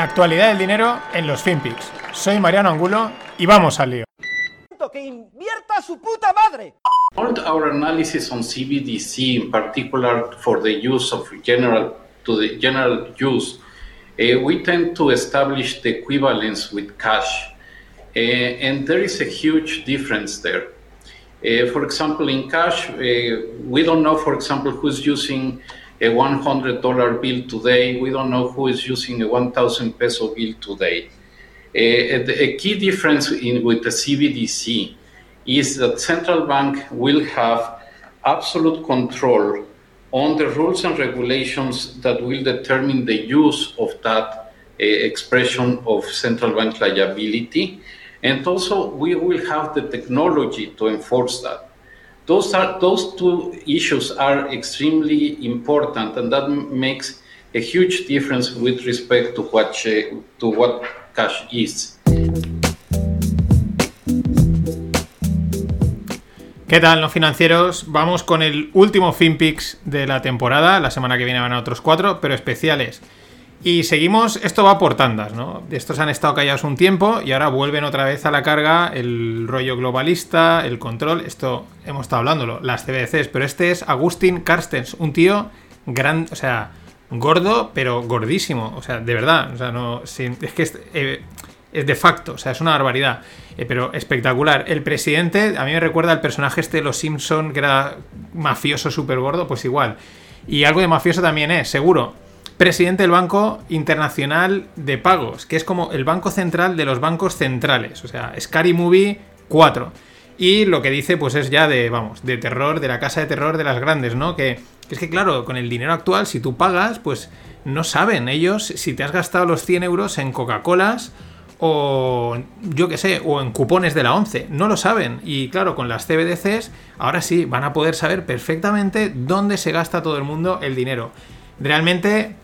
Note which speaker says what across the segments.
Speaker 1: La actualidad del dinero en los FinPix. Soy Mariano Angulo y vamos al lío.
Speaker 2: Que invierta su puta madre.
Speaker 3: All our analysis on CBDC, in particular for the use of general to the general use, uh, we tend to establish the equivalence with cash, uh, and there is a huge difference there. Uh, for example, in cash, uh, we don't know, for example, who's using a $100 bill today. We don't know who is using a 1,000 peso bill today. Uh, a key difference in, with the CBDC is that central bank will have absolute control on the rules and regulations that will determine the use of that uh, expression of central bank liability. And also, we will have the technology to enforce that. Those are those two issues are extremely important, and that makes a huge difference with respect to what to what cash is.
Speaker 1: ¿Qué tal, no financieros? Vamos con el último FinPix de la temporada. La semana que viene van a otros cuatro, pero especiales. Y seguimos, esto va por tandas, ¿no? Estos han estado callados un tiempo y ahora vuelven otra vez a la carga el rollo globalista, el control. Esto hemos estado hablándolo, las CBDCs, pero este es Agustín Carstens, un tío gran, o sea, gordo, pero gordísimo, o sea, de verdad, o sea, no, es que es, eh, es, de facto, o sea, es una barbaridad, eh, pero espectacular. El presidente, a mí me recuerda al personaje este de Los Simpson, que era mafioso súper gordo, pues igual. Y algo de mafioso también es, seguro presidente del Banco Internacional de Pagos, que es como el banco central de los bancos centrales, o sea, Scary Movie 4. Y lo que dice, pues es ya de, vamos, de terror, de la casa de terror de las grandes, ¿no? Que, es que, claro, con el dinero actual, si tú pagas, pues no saben ellos si te has gastado los 100 euros en Coca-Colas o yo qué sé, o en cupones de la 11, no lo saben. Y claro, con las CBDCs, ahora sí, van a poder saber perfectamente dónde se gasta todo el mundo el dinero. Realmente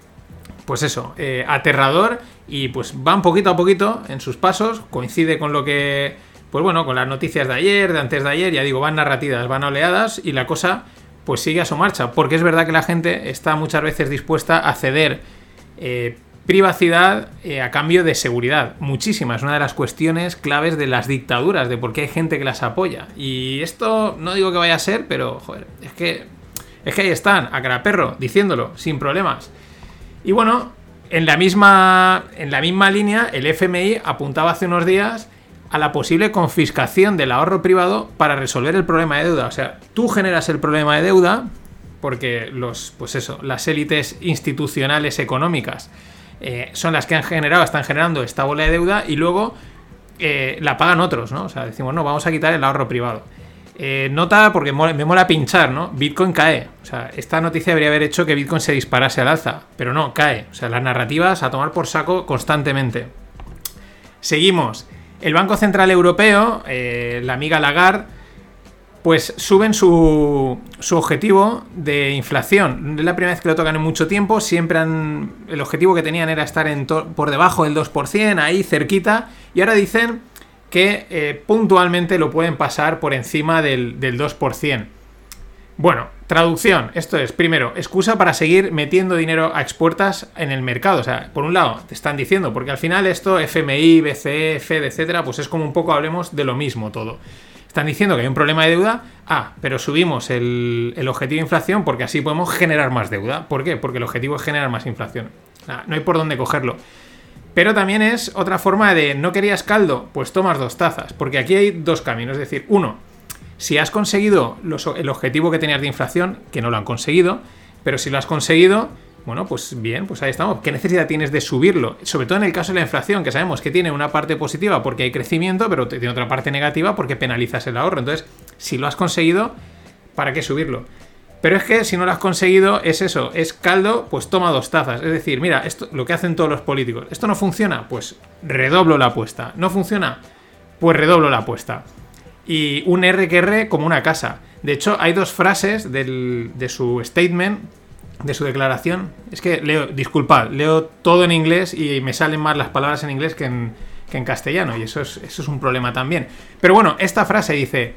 Speaker 1: pues eso, eh, aterrador y pues van poquito a poquito en sus pasos, coincide con lo que, pues bueno, con las noticias de ayer, de antes de ayer, ya digo, van narrativas, van oleadas y la cosa pues sigue a su marcha, porque es verdad que la gente está muchas veces dispuesta a ceder eh, privacidad eh, a cambio de seguridad, muchísimas, una de las cuestiones claves de las dictaduras, de por qué hay gente que las apoya. Y esto no digo que vaya a ser, pero joder, es que, es que ahí están, a cara perro, diciéndolo, sin problemas. Y bueno, en la misma, en la misma línea, el FMI apuntaba hace unos días a la posible confiscación del ahorro privado para resolver el problema de deuda. O sea, tú generas el problema de deuda porque los, pues eso, las élites institucionales económicas eh, son las que han generado, están generando esta bola de deuda y luego eh, la pagan otros, ¿no? O sea, decimos, no, vamos a quitar el ahorro privado. Eh, nota porque me mola pinchar, ¿no? Bitcoin cae. O sea, esta noticia debería haber hecho que Bitcoin se disparase al alza, pero no, cae. O sea, las narrativas a tomar por saco constantemente. Seguimos. El Banco Central Europeo, eh, la amiga Lagarde, pues suben su, su, objetivo de inflación. Es la primera vez que lo tocan en mucho tiempo. Siempre han. El objetivo que tenían era estar en por debajo del 2%, ahí cerquita. Y ahora dicen que eh, puntualmente lo pueden pasar por encima del, 2%. Bueno, traducción. Esto es, primero, excusa para seguir metiendo dinero a expuertas en el mercado. O sea, por un lado, te están diciendo, porque al final esto, FMI, BCE, FED, etcétera, pues es como un poco hablemos de lo mismo todo. Están diciendo que hay un problema de deuda, ah, pero subimos el, objetivo de inflación porque así podemos generar más deuda. ¿Por qué? Porque el objetivo es generar más inflación. no hay por dónde cogerlo. Pero también es otra forma de no querías caldo, pues tomas dos tazas, porque aquí hay dos caminos, es decir, uno, si has conseguido el objetivo que tenías de inflación, que no lo han conseguido, pero si lo has conseguido, bueno, pues bien, pues ahí estamos. ¿Qué necesidad tienes de subirlo? Sobre todo en el caso de la inflación, que sabemos que tiene una parte positiva porque hay crecimiento, pero tiene otra parte negativa porque penalizas el ahorro. Entonces, si lo has conseguido, ¿para qué subirlo? Pero es que si no lo has conseguido, es eso, es caldo, pues toma dos tazas. Es decir, mira, esto lo que hacen todos los políticos. ¿Esto no funciona? Pues redoblo la apuesta. ¿No funciona? Pues redoblo la apuesta. Y un R que R como una casa. De hecho, hay dos frases de su statement, de su declaración. Es que leo, disculpad, leo todo en inglés y me salen más las palabras en inglés que en, que en castellano. Y eso es, eso es un problema también. Pero bueno, esta frase dice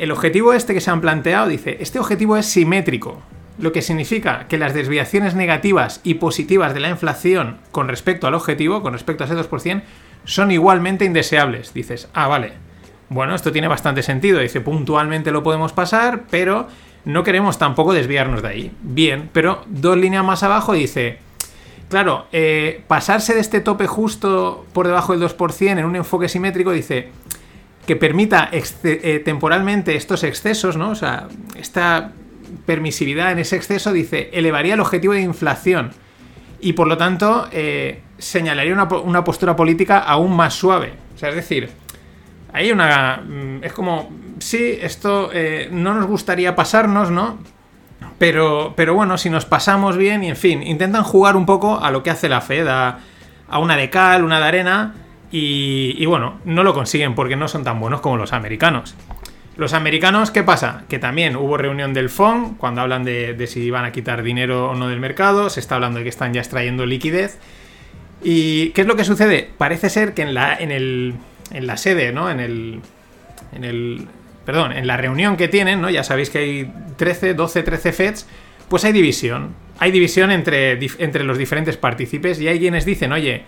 Speaker 1: el objetivo este que se han planteado dice, este objetivo es simétrico. lo que significa que las desviaciones negativas y positivas de la inflación con respecto al objetivo, con respecto a ese 2%, son igualmente indeseables. Dices, ah, vale. Bueno, esto tiene bastante sentido. Dice, puntualmente lo podemos pasar, pero no queremos tampoco desviarnos de ahí. Bien, pero dos líneas más abajo dice, claro, eh, pasarse de este tope justo por debajo del 2% en un enfoque simétrico, dice, que permita eh, temporalmente estos excesos, ¿no? O sea, esta permisividad en ese exceso, dice, elevaría el objetivo de inflación y por lo tanto eh, señalaría una, postura política aún más suave. O sea, es decir, hay una... Mm, es como, sí, esto eh, no nos gustaría pasarnos, ¿no? Pero, pero bueno, si nos pasamos bien y en fin, intentan jugar un poco a lo que hace la Fed, a una de cal, una de arena, y, y bueno, no lo consiguen porque no son tan buenos como los americanos. Los americanos, ¿qué pasa? Que también hubo reunión del FON, cuando hablan de, si van a quitar dinero o no del mercado, se está hablando de que están ya extrayendo liquidez. ¿Y qué es lo que sucede? Parece ser que en la, en el, en la sede, ¿no? En el, en el... Perdón, en la reunión que tienen, ¿no? Ya sabéis que hay 13, 12, 13 FEDs, pues hay división. Hay división entre, entre los diferentes partícipes y hay quienes dicen, oye,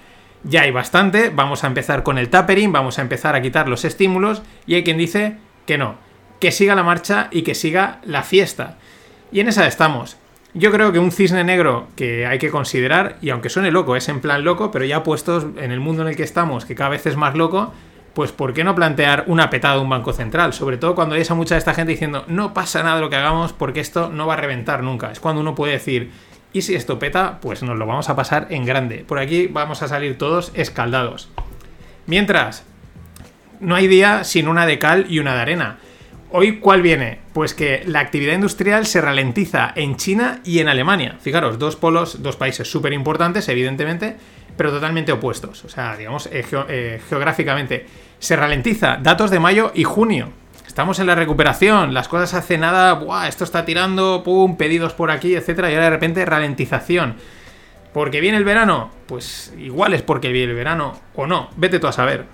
Speaker 1: ya hay bastante, vamos a empezar con el tapering, vamos a empezar a quitar los estímulos, y hay quien dice, que no, que siga la marcha y que siga la fiesta. Y en esa estamos. Yo creo que un cisne negro que hay que considerar, y aunque suene loco, es en plan loco, pero ya puestos en el mundo en el que estamos, que cada vez es más loco, pues ¿por qué no plantear una petada de un banco central? Sobre todo cuando hay esa mucha de esta gente diciendo, no pasa nada lo que hagamos porque esto no va a reventar nunca. Es cuando uno puede decir, y si esto peta, pues nos lo vamos a pasar en grande. Por aquí vamos a salir todos escaldados. Mientras, no hay día sin una de cal y una de arena. Hoy, ¿cuál viene? Pues que la actividad industrial se ralentiza en China y en Alemania. Fijaros, dos polos, dos países súper importantes, evidentemente, pero totalmente opuestos. O sea, digamos, eh, eh, geográficamente. Se ralentiza. Datos de mayo y junio. Estamos en la recuperación. Las cosas hace nada. Buah, esto está tirando. Pum, pedidos por aquí, etcétera. Y ahora de repente ralentización. ¿Porque viene el verano? Pues igual es porque viene el verano o no. Vete tú a saber.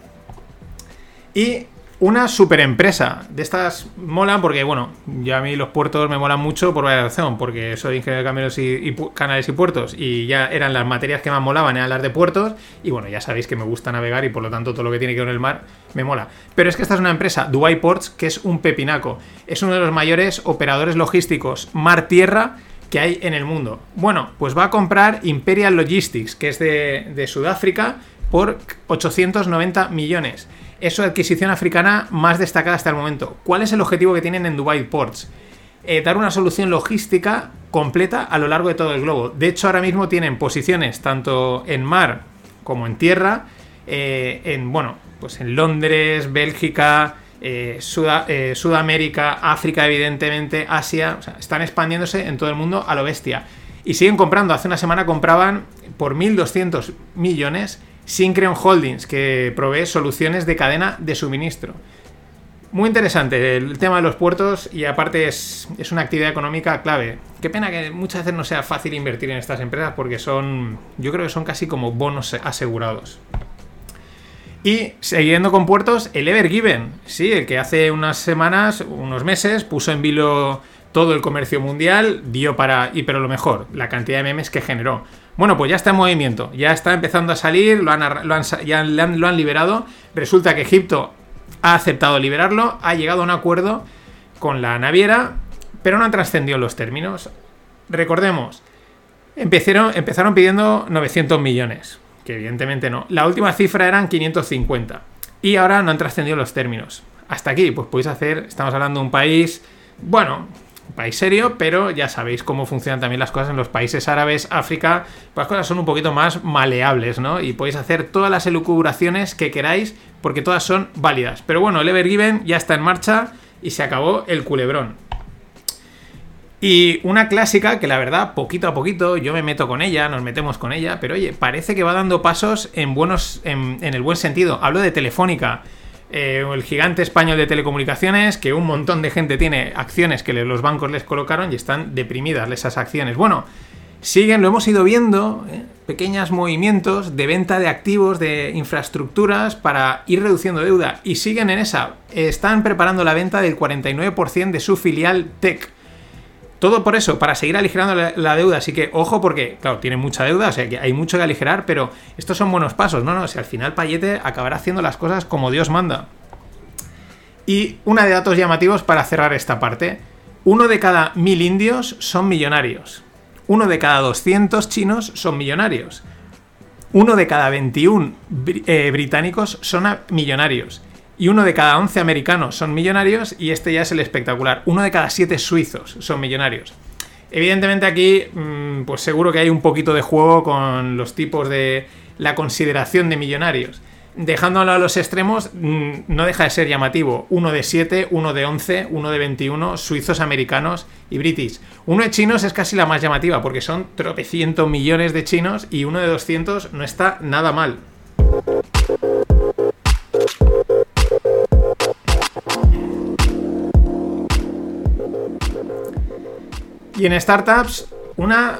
Speaker 1: Y una super empresa. De estas molan porque, bueno, ya a mí los puertos me molan mucho por varias razón. Porque soy ingeniero de caminos y, canales y puertos. Y ya eran las materias que más molaban, eran las de puertos. Y bueno, ya sabéis que me gusta navegar y por lo tanto todo lo que tiene que ver con el mar me mola. Pero es que esta es una empresa, Dubai Ports, que es un pepinaco. Es uno de los mayores operadores logísticos mar-tierra que hay en el mundo. Bueno, pues va a comprar Imperial Logistics, que es de Sudáfrica, por 890 millones es su adquisición africana más destacada hasta el momento. ¿Cuál es el objetivo que tienen en Dubai Ports? Eh, dar una solución logística completa a lo largo de todo el globo. De hecho, ahora mismo tienen posiciones tanto en mar como en tierra, eh, en bueno, pues en Londres, Bélgica, eh, Sudamérica, África, evidentemente, Asia. O sea, están expandiéndose en todo el mundo a lo bestia. Y siguen comprando. Hace una semana compraban por 1.200 millones Syncreon Holdings, que provee soluciones de cadena de suministro. Muy interesante el tema de los puertos y aparte es, una actividad económica clave. Qué pena que muchas veces no sea fácil invertir en estas empresas porque son, yo creo que son casi como bonos asegurados. Y siguiendo con puertos, el Evergiven, sí, el que hace unas semanas, unos meses, puso en vilo todo el comercio mundial, dio para, y pero lo mejor, la cantidad de memes que generó. Bueno, pues ya está en movimiento, ya está empezando a salir, lo han, ya lo han liberado. Resulta que Egipto ha aceptado liberarlo, ha llegado a un acuerdo con la naviera, pero no han trascendido los términos. Recordemos, empezaron, empezaron pidiendo 900 millones, que evidentemente no. La última cifra eran 550 y ahora no han trascendido los términos. Hasta aquí, pues podéis hacer, estamos hablando de un país, bueno, país serio, pero ya sabéis cómo funcionan también las cosas en los países árabes, África, pues las cosas son un poquito más maleables, ¿no? Y podéis hacer todas las elucubraciones que queráis, porque todas son válidas. Pero bueno, el Evergiven ya está en marcha y se acabó el culebrón. Y una clásica que la verdad, poquito a poquito, yo me meto con ella, nos metemos con ella, pero oye, parece que va dando pasos en buenos. en, en el buen sentido. Hablo de Telefónica. Eh, el gigante español de telecomunicaciones, que un montón de gente tiene acciones que los bancos les colocaron y están deprimidas esas acciones. Bueno, siguen, lo hemos ido viendo, eh, pequeños movimientos de venta de activos, de infraestructuras para ir reduciendo deuda y siguen en esa. Están preparando la venta del 49% de su filial Tech. Todo por eso, para seguir aligerando la, deuda. Así que ojo porque, claro, tiene mucha deuda, o sea que hay mucho que aligerar, pero estos son buenos pasos. No, no, si al final Payete acabará haciendo las cosas como Dios manda. Y una de datos llamativos para cerrar esta parte. Uno de cada mil indios son millonarios. Uno de cada 200 chinos son millonarios. Uno de cada 21 bri- eh, británicos son millonarios. Y uno de cada 11 americanos son millonarios. Y este ya es el espectacular. Uno de cada 7 suizos son millonarios. Evidentemente aquí, mm, pues seguro que hay un poquito de juego con los tipos de la consideración de millonarios. Dejando a los extremos, mm, no deja de ser llamativo. Uno de 7, uno de 11, uno de 21, suizos, americanos y british. Uno de chinos es casi la más llamativa, porque son tropecientos millones de chinos y uno de 200 no está nada mal. Y en startups, una,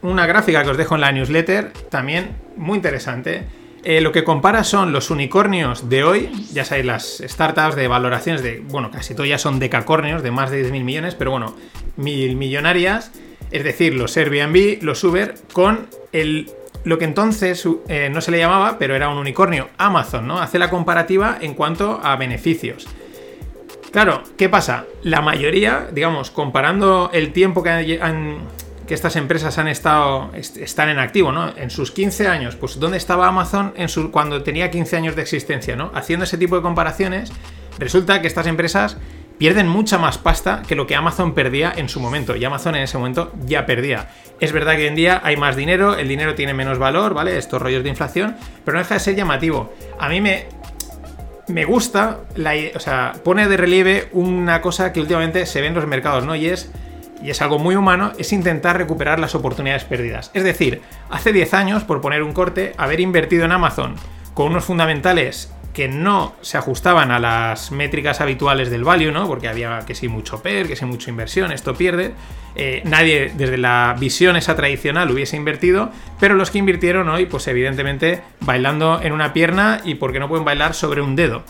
Speaker 1: una gráfica que os dejo en la newsletter, también muy interesante. Eh, lo que compara son los unicornios de hoy, ya sabéis, las startups de valoraciones de, bueno, casi todas ya son decacornios de más de 10.000 millones, pero bueno, mil millonarias, es decir, los Airbnb, los Uber, con el, lo que entonces eh, no se le llamaba, pero era un unicornio, Amazon, ¿no? Hace la comparativa en cuanto a beneficios. Claro, ¿qué pasa? La mayoría, digamos, comparando el tiempo que, estas empresas han estado, est- están en activo, ¿no? En sus 15 años, pues ¿dónde estaba Amazon en su, cuando tenía 15 años de existencia, ¿no? Haciendo ese tipo de comparaciones, resulta que estas empresas pierden mucha más pasta que lo que Amazon perdía en su momento. Y Amazon en ese momento ya perdía. Es verdad que hoy en día hay más dinero, el dinero tiene menos valor, ¿vale? Estos rollos de inflación, pero no deja de ser llamativo. A mí me, me gusta, la, o sea, pone de relieve una cosa que últimamente se ve en los mercados, ¿no? Y es, y es algo muy humano, es intentar recuperar las oportunidades perdidas. Es decir, hace 10 años, por poner un corte, haber invertido en Amazon con unos fundamentales que no se ajustaban a las métricas habituales del value, ¿no? Porque había que si mucho PER, que si mucha inversión, esto pierde. Eh, nadie desde la visión esa tradicional hubiese invertido, pero los que invirtieron hoy, pues evidentemente bailando en una pierna y porque no pueden bailar sobre un dedo.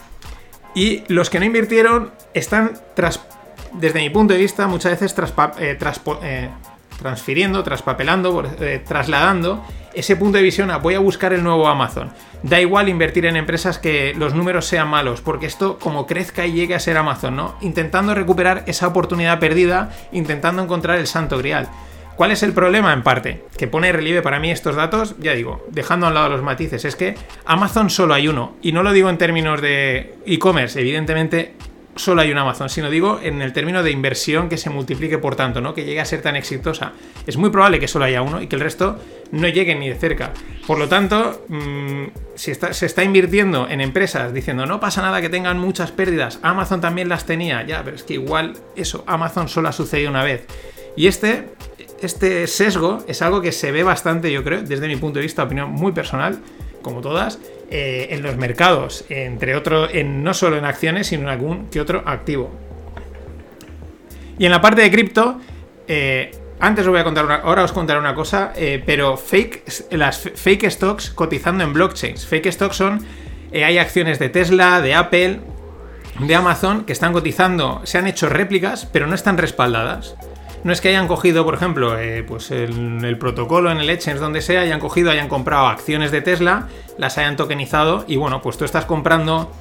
Speaker 1: Y los que no invirtieron están, tras, desde mi punto de vista, muchas veces traspo- eh, transfiriendo, traspapelando, eh, trasladando ese punto de visión a voy a buscar el nuevo Amazon. Da igual invertir en empresas que los números sean malos, porque esto como crezca y llegue a ser Amazon, ¿no? Intentando recuperar esa oportunidad perdida, intentando encontrar el santo grial. ¿Cuál es el problema en parte? Que pone relieve para mí estos datos, ya digo, dejando a un lado los matices, es que Amazon solo hay uno. Y no lo digo en términos de e-commerce, evidentemente solo hay un Amazon, sino digo en el término de inversión que se multiplique por tanto, ¿no? Que llegue a ser tan exitosa. Es muy probable que solo haya uno y que el resto no llegue ni de cerca. Por lo tanto, mmm, si se está invirtiendo en empresas diciendo no pasa nada que tengan muchas pérdidas, Amazon también las tenía, ya, pero es que igual eso, Amazon solo ha sucedido una vez. Y este, este sesgo es algo que se ve bastante, yo creo, desde mi punto de vista, opinión muy personal, como todas, eh, en los mercados, entre otros, en, no solo en acciones, sino en algún que otro activo. Y en la parte de cripto, eh, antes os voy a contar una, ahora os contaré una cosa, eh, pero fake, las fake stocks cotizando en blockchains. Fake stocks son, hay acciones de Tesla, de Apple, de Amazon que están cotizando, se han hecho réplicas, pero no están respaldadas. No es que hayan cogido, por ejemplo, eh, pues el, protocolo en el Exchange, donde sea, hayan cogido, hayan comprado acciones de Tesla, las hayan tokenizado y bueno, pues tú estás comprando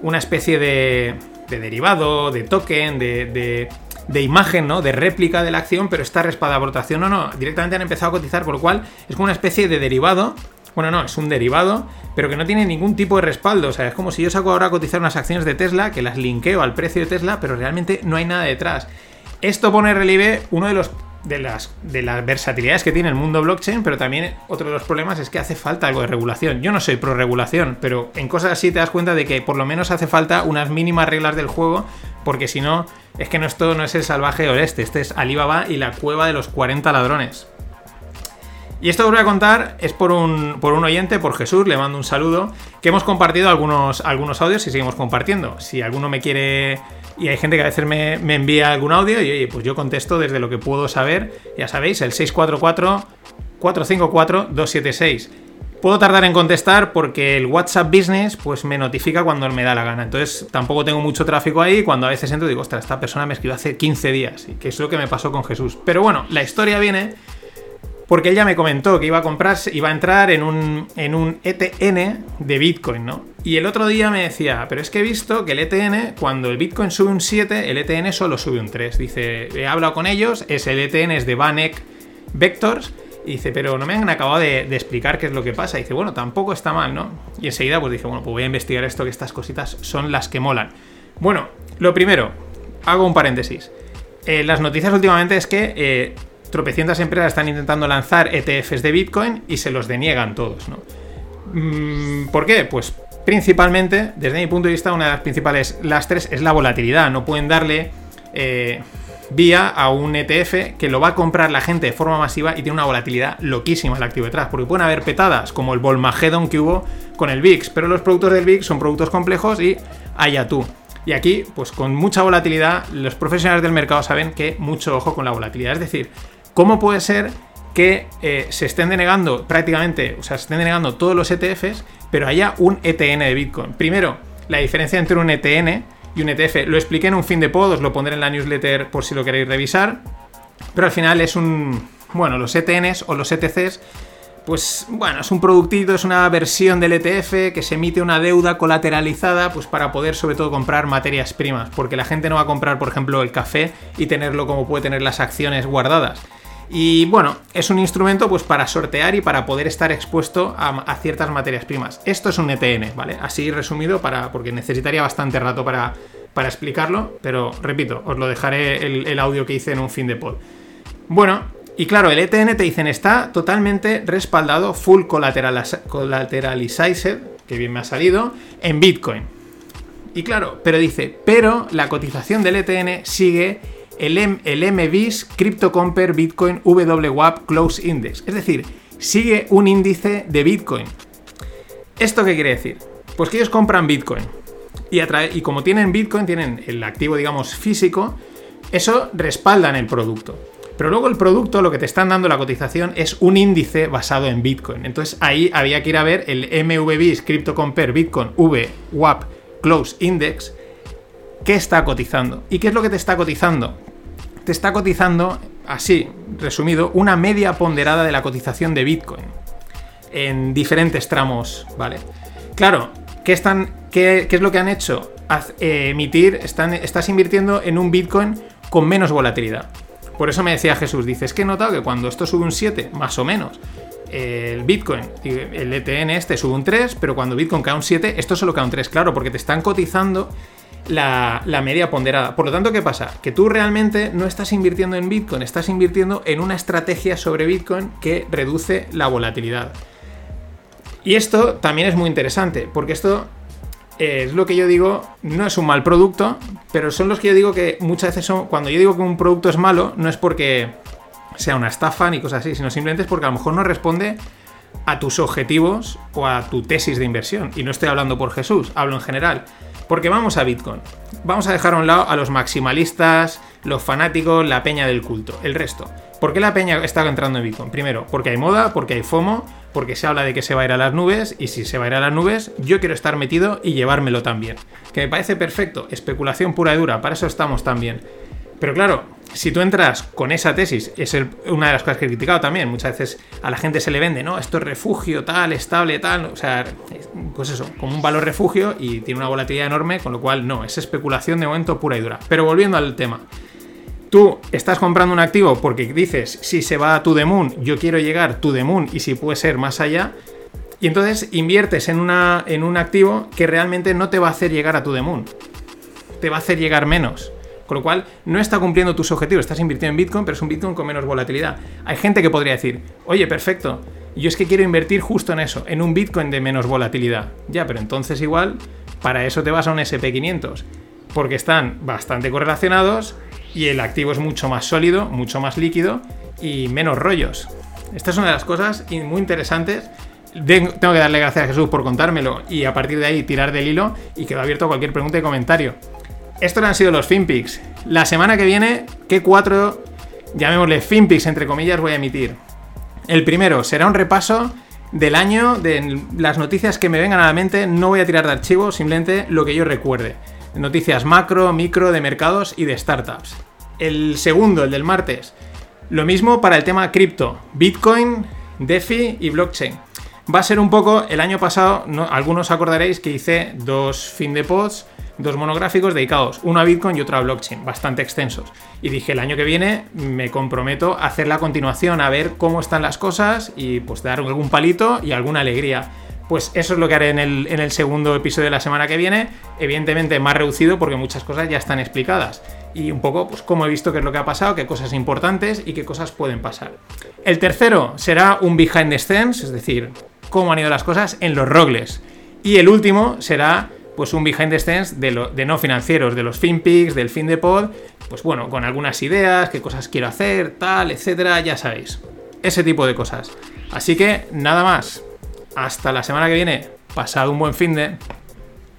Speaker 1: una especie de, de derivado, de token, de, de, imagen, ¿no? De réplica de la acción, pero está respaldada por otra acción. No, no, directamente han empezado a cotizar, por lo cual es como una especie de derivado. Bueno, no, es un derivado, pero que no tiene ningún tipo de respaldo. O sea, es como si yo saco ahora a cotizar unas acciones de Tesla, que las linkeo al precio de Tesla, pero realmente no hay nada detrás. Esto pone en relieve uno de los de las, de las versatilidades que tiene el mundo blockchain, pero también otro de los problemas es que hace falta algo de regulación. Yo no soy pro regulación, pero en cosas así te das cuenta de que por lo menos hace falta unas mínimas reglas del juego, porque si no, es que no, esto no es el salvaje oeste, este es Alibaba y la cueva de los 40 ladrones. Y esto que os voy a contar es por un, por un oyente, por Jesús, le mando un saludo, que hemos compartido algunos, algunos audios y seguimos compartiendo. Si alguno me quiere y hay gente que a veces me, me, envía algún audio y oye, pues yo contesto desde lo que puedo saber, ya sabéis, el 644-454-276. Puedo tardar en contestar porque el WhatsApp Business pues me notifica cuando me da la gana. Entonces tampoco tengo mucho tráfico ahí. Cuando a veces entro digo, ostras, esta persona me escribió hace 15 días. Que es lo que me pasó con Jesús. Pero bueno, la historia viene porque él ya me comentó que iba a comprarse, iba a entrar en un, en un ETN de Bitcoin, ¿no? Y el otro día me decía, pero es que he visto que el ETN, cuando el Bitcoin sube un 7, el ETN solo sube un 3. Dice, he hablado con ellos, es el ETN es de Vanek Vectors y dice, pero no me han acabado de, explicar qué es lo que pasa. Y dice, bueno, tampoco está mal, ¿no? Y enseguida pues dije, bueno, pues voy a investigar esto, que estas cositas son las que molan. Bueno, lo primero, hago un paréntesis. Eh, las noticias últimamente es que eh, tropecientas empresas están intentando lanzar ETFs de Bitcoin y se los deniegan todos, ¿no? Mm, ¿Por qué? Pues principalmente, desde mi punto de vista, una de las principales lastres es la volatilidad. No pueden darle... Eh, vía a un ETF que lo va a comprar la gente de forma masiva y tiene una volatilidad loquísima el activo detrás, porque pueden haber petadas como el Volmagedon que hubo con el VIX, pero los productos del VIX son productos complejos y allá tú. Y aquí, pues con mucha volatilidad, los profesionales del mercado saben que mucho ojo con la volatilidad. Es decir, ¿cómo puede ser que eh, se estén denegando prácticamente, o sea, se estén denegando todos los ETFs, pero haya un ETN de Bitcoin? Primero, la diferencia entre un ETN y un ETF. Lo expliqué en un fin de pod, os lo pondré en la newsletter por si lo queréis revisar. Pero al final es un. Bueno, los ETNs o los ETCs, pues bueno, es un productito, es una versión del ETF que se emite una deuda colateralizada, pues para poder sobre todo comprar materias primas. Porque la gente no va a comprar, por ejemplo, el café y tenerlo como puede tener las acciones guardadas. Y bueno, es un instrumento pues para sortear y para poder estar expuesto a, ciertas materias primas. Esto es un ETN, ¿vale? Así resumido, para, porque necesitaría bastante rato para, para explicarlo, pero repito, os lo dejaré el, audio que hice en un fin de pod. Bueno, y claro, el ETN te dicen está totalmente respaldado, full collateralized, que bien me ha salido, en Bitcoin. Y claro, pero dice, pero la cotización del ETN sigue el, M el MBIS Crypto Compare Bitcoin WWAP Close Index. Es decir, sigue un índice de Bitcoin. ¿Esto qué quiere decir? Pues que ellos compran Bitcoin. Y, y como tienen Bitcoin, tienen el activo, digamos, físico, eso respaldan el producto. Pero luego el producto, lo que te están dando la cotización, es un índice basado en Bitcoin. Entonces ahí había que ir a ver el MVBIS Crypto Compare Bitcoin VWAP Close Index, qué está cotizando. ¿Y qué es lo que te está cotizando? Te está cotizando, así, resumido, una media ponderada de la cotización de Bitcoin en diferentes tramos, ¿vale? Claro, ¿qué, están, qué, es lo que han hecho? Eh, emitir, estás invirtiendo en un Bitcoin con menos volatilidad. Por eso me decía Jesús, dice, es que he notado que cuando esto sube un 7, más o menos, el Bitcoin, el ETN este sube un 3, pero cuando Bitcoin cae un 7, esto solo cae un 3, claro, porque te están cotizando la, media ponderada. Por lo tanto, ¿qué pasa? Que tú realmente no estás invirtiendo en Bitcoin, estás invirtiendo en una estrategia sobre Bitcoin que reduce la volatilidad. Y esto también es muy interesante, porque esto es lo que yo digo, no es un mal producto, pero son los que yo digo que muchas veces son, cuando yo digo que un producto es malo, no es porque sea una estafa ni cosas así, sino simplemente es porque a lo mejor no responde a tus objetivos o a tu tesis de inversión. Y no estoy hablando por Jesús, hablo en general. Porque vamos a Bitcoin. Vamos a dejar a un lado a los maximalistas, los fanáticos, la peña del culto, el resto. ¿Por qué la peña está entrando en Bitcoin? Primero, porque hay moda, porque hay FOMO, porque se habla de que se va a ir a las nubes, y si se va a ir a las nubes, yo quiero estar metido y llevármelo también. Que me parece perfecto, especulación pura y dura, para eso estamos también. Pero claro, si tú entras con esa tesis, es una de las cosas que he criticado también, muchas veces a la gente se le vende, ¿no? Esto es refugio, tal, estable, tal, o sea, pues eso, como un valor refugio y tiene una volatilidad enorme, con lo cual no, es especulación de momento pura y dura. Pero volviendo al tema, tú estás comprando un activo porque dices, si se va a tu moon, yo quiero llegar the moon y si puede ser más allá, y entonces inviertes en, una, en un activo que realmente no te va a hacer llegar a tu moon, te va a hacer llegar menos. Con lo cual, no está cumpliendo tus objetivos. Estás invirtiendo en Bitcoin, pero es un Bitcoin con menos volatilidad. Hay gente que podría decir, oye, perfecto, yo es que quiero invertir justo en eso, en un Bitcoin de menos volatilidad. Ya, pero entonces igual, para eso te vas a un SP500, porque están bastante correlacionados y el activo es mucho más sólido, mucho más líquido y menos rollos. Esta es una de las cosas muy interesantes tengo que darle gracias a Jesús por contármelo y a partir de ahí tirar del hilo y quedo abierto a cualquier pregunta y comentario. Estos han sido los FinPix. La semana que viene, ¿qué cuatro, llamémosle FinPix entre comillas, voy a emitir? El primero será un repaso del año, de las noticias que me vengan a la mente, no voy a tirar de archivo, simplemente lo que yo recuerde. Noticias macro, micro, de mercados y de startups. El segundo, el del martes, lo mismo para el tema cripto, Bitcoin, DeFi y blockchain. Va a ser un poco, el año pasado, algunos acordaréis que hice dos fin de pods, dos monográficos dedicados, uno a Bitcoin y otro a blockchain, bastante extensos. Y dije, el año que viene me comprometo a hacer la continuación, a ver cómo están las cosas y pues dar algún palito y alguna alegría. Pues eso es lo que haré en el, en el segundo episodio de la semana que viene, evidentemente más reducido porque muchas cosas ya están explicadas y un poco pues cómo he visto qué es lo que ha pasado, qué cosas importantes y qué cosas pueden pasar. El tercero será un behind the scenes, es decir, cómo han ido las cosas en los rogles. Y el último será pues un behind the scenes de, lo, de no financieros, de los FinPix, del fin de pod, pues bueno, con algunas ideas, qué cosas quiero hacer, tal, etcétera, ya sabéis. Ese tipo de cosas. Así que nada más. Hasta la semana que viene. Pasad un buen fin de.